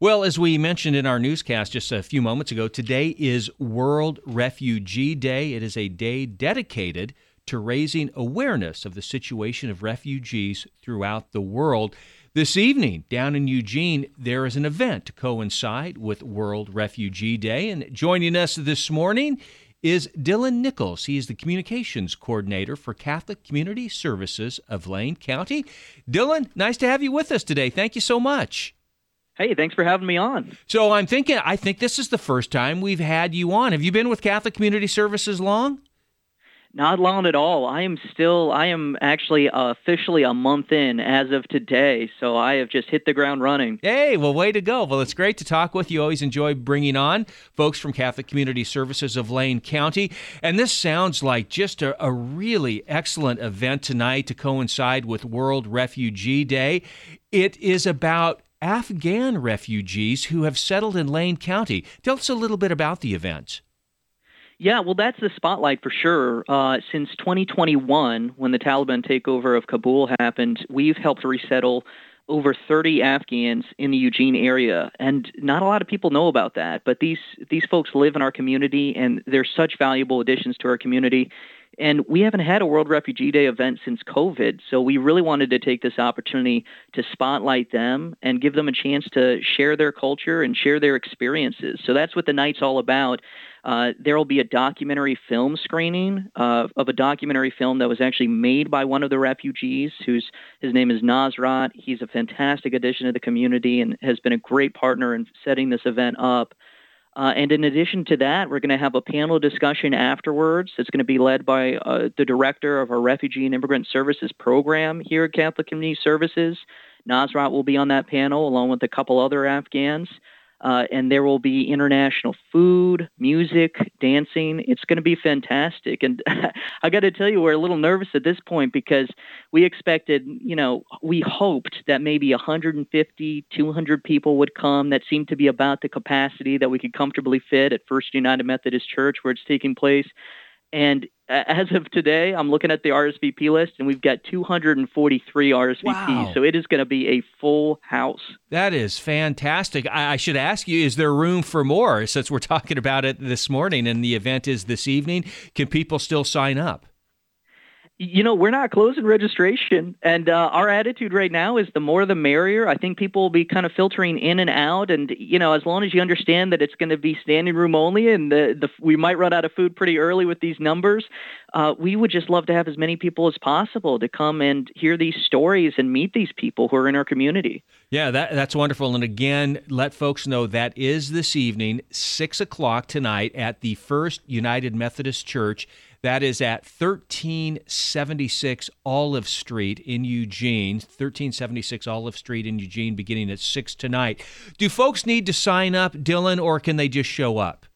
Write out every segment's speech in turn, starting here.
Well, as we mentioned in our newscast just a few moments ago, today is World Refugee Day. It is a day dedicated to raising awareness of the situation of refugees throughout the world. This evening, down in Eugene, there is an event to coincide with World Refugee Day. And joining us this morning is Dylan Nicholls. He is the communications coordinator for Catholic Community Services of Lane County. Dylan, nice to have you with us today. Thank you so much. Hey, thanks for having me on. So I'm thinking, I think this is the first time we've had you on. Have you been with Catholic Community Services long? Not long at all. I am still, I am actually uh, officially a month in as of today, so I have just hit the ground running. Hey, well, way to go. Well, it's great to talk with you. Always enjoy bringing on folks from Catholic Community Services of Lane County. And this sounds like just a, a really excellent event tonight to coincide with World Refugee Day. It is about Afghan refugees who have settled in Lane County. Tell us a little bit about the event. Yeah, well, that's the spotlight for sure. Uh, since 2021, when the Taliban takeover of Kabul happened, we've helped resettle over 30 Afghans in the Eugene area, and not a lot of people know about that. But these these folks live in our community, and they're such valuable additions to our community. And we haven't had a World Refugee Day event since COVID, so we really wanted to take this opportunity to spotlight them and give them a chance to share their culture and share their experiences. So that's what the night's all about. Uh, there will be a documentary film screening uh, of a documentary film that was actually made by one of the refugees, whose his name is Nasrat. He's a fantastic addition to the community and has been a great partner in setting this event up. Uh, and in addition to that, we're going to have a panel discussion afterwards. It's going to be led by uh, the director of our Refugee and Immigrant Services program here at Catholic Community Services. Nasrat will be on that panel along with a couple other Afghans. Uh, and there will be international food, music, dancing. It's going to be fantastic. And I got to tell you, we're a little nervous at this point because we expected, you know, we hoped that maybe 150, 200 people would come. That seemed to be about the capacity that we could comfortably fit at First United Methodist Church where it's taking place. And as of today, I'm looking at the RSVP list, and we've got 243 RSVPs. Wow. So it is going to be a full house. That is fantastic. I, I, should ask you: Is there room for more? Since we're talking about it this morning, and the event is this evening, can people still sign up? You know, we're not closing registration, and uh, our attitude right now is the more the merrier. I think people will be kind of filtering in and out, and you know, as long as you understand that it's going to be standing room only, and the, the we might run out of food pretty early with these numbers, uh, we would just love to have as many people as possible to come and hear these stories and meet these people who are in our community. Yeah, that, that's wonderful. And again, let folks know that is this evening, six o'clock tonight at the First United Methodist Church that is at 1376 Olive Street in Eugene, 1376 Olive Street in Eugene, beginning at 6 tonight. Do folks need to sign up, Dylan, or can they just show up?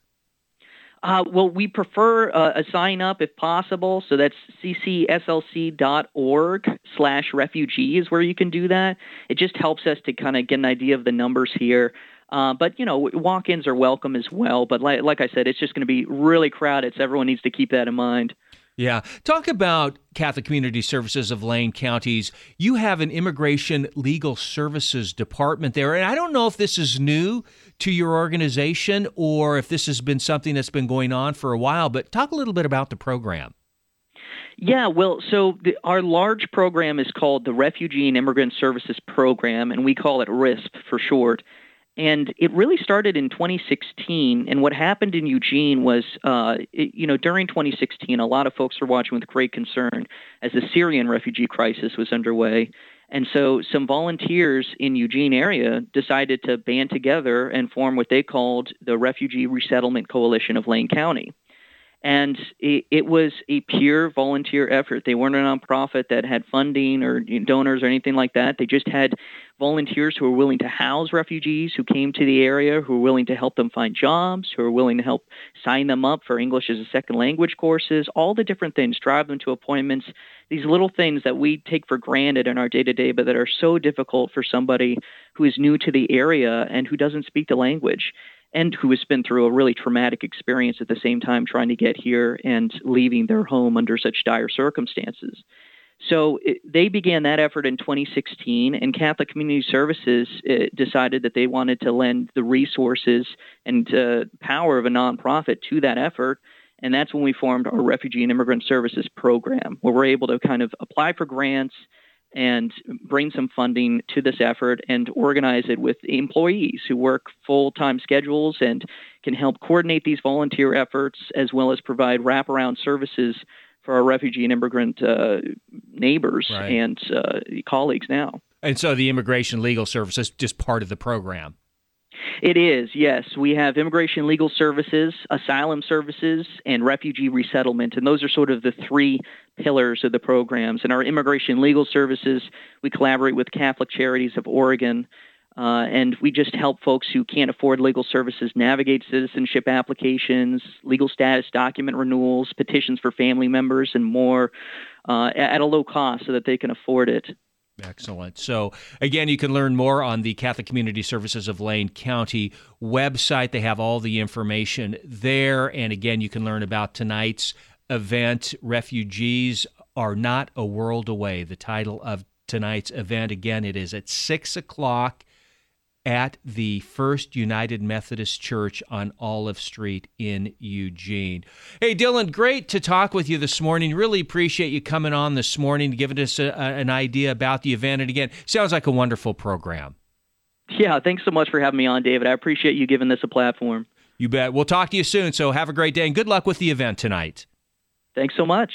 Uh, well, we prefer uh, a sign up if possible. So that's ccslc.org slash refugees where you can do that. It just helps us to kind of get an idea of the numbers here. Uh, but you know, walk-ins are welcome as well. But like, like I said, it's just going to be really crowded, so everyone needs to keep that in mind. Yeah. Talk about Catholic Community Services of Lane Counties. You have an immigration legal services department there. And I don't know if this is new to your organization or if this has been something that's been going on for a while, but talk a little bit about the program. Yeah, well, so the, our large program is called the Refugee and Immigrant Services Program, and we call it RISP for short. And it really started in 2016. And what happened in Eugene was, uh, it, you know, during 2016, a lot of folks were watching with great concern as the Syrian refugee crisis was underway. And so some volunteers in Eugene area decided to band together and form what they called the Refugee Resettlement Coalition of Lane County. And it, it was a pure volunteer effort. They weren't a nonprofit that had funding or donors or anything like that. They just had volunteers who are willing to house refugees who came to the area, who are willing to help them find jobs, who are willing to help sign them up for English as a second language courses, all the different things, drive them to appointments, these little things that we take for granted in our day to day, but that are so difficult for somebody who is new to the area and who doesn't speak the language and who has been through a really traumatic experience at the same time trying to get here and leaving their home under such dire circumstances. So it, they began that effort in 2016, and Catholic Community Services uh, decided that they wanted to lend the resources and uh, power of a nonprofit to that effort. And that's when we formed our Refugee and Immigrant Services program, where we're able to kind of apply for grants and bring some funding to this effort and organize it with employees who work full time schedules and can help coordinate these volunteer efforts as well as provide wraparound services for our refugee and immigrant uh, neighbors right. and uh, colleagues now. And so the Immigration Legal Service is just part of the program. It is, yes. We have immigration legal services, asylum services, and refugee resettlement. And those are sort of the three pillars of the programs. And our immigration legal services, we collaborate with Catholic Charities of Oregon. Uh, and we just help folks who can't afford legal services navigate citizenship applications, legal status document renewals, petitions for family members, and more uh, at a low cost so that they can afford it. Excellent. So, again, you can learn more on the Catholic Community Services of Lane County website. They have all the information there. And again, you can learn about tonight's event. Refugees are not a world away. The title of tonight's event, again, it is at 6 o'clock at the First United Methodist Church on Olive Street in Eugene. Hey, Dylan, great to talk with you this morning. Really appreciate you coming on this morning, giving us a, an idea about the event. And again, sounds like a wonderful program. Yeah, thanks so much for having me on, David. I appreciate you giving this a platform. You bet. We'll talk to you soon. So have a great day and good luck with the event tonight. Thanks so much.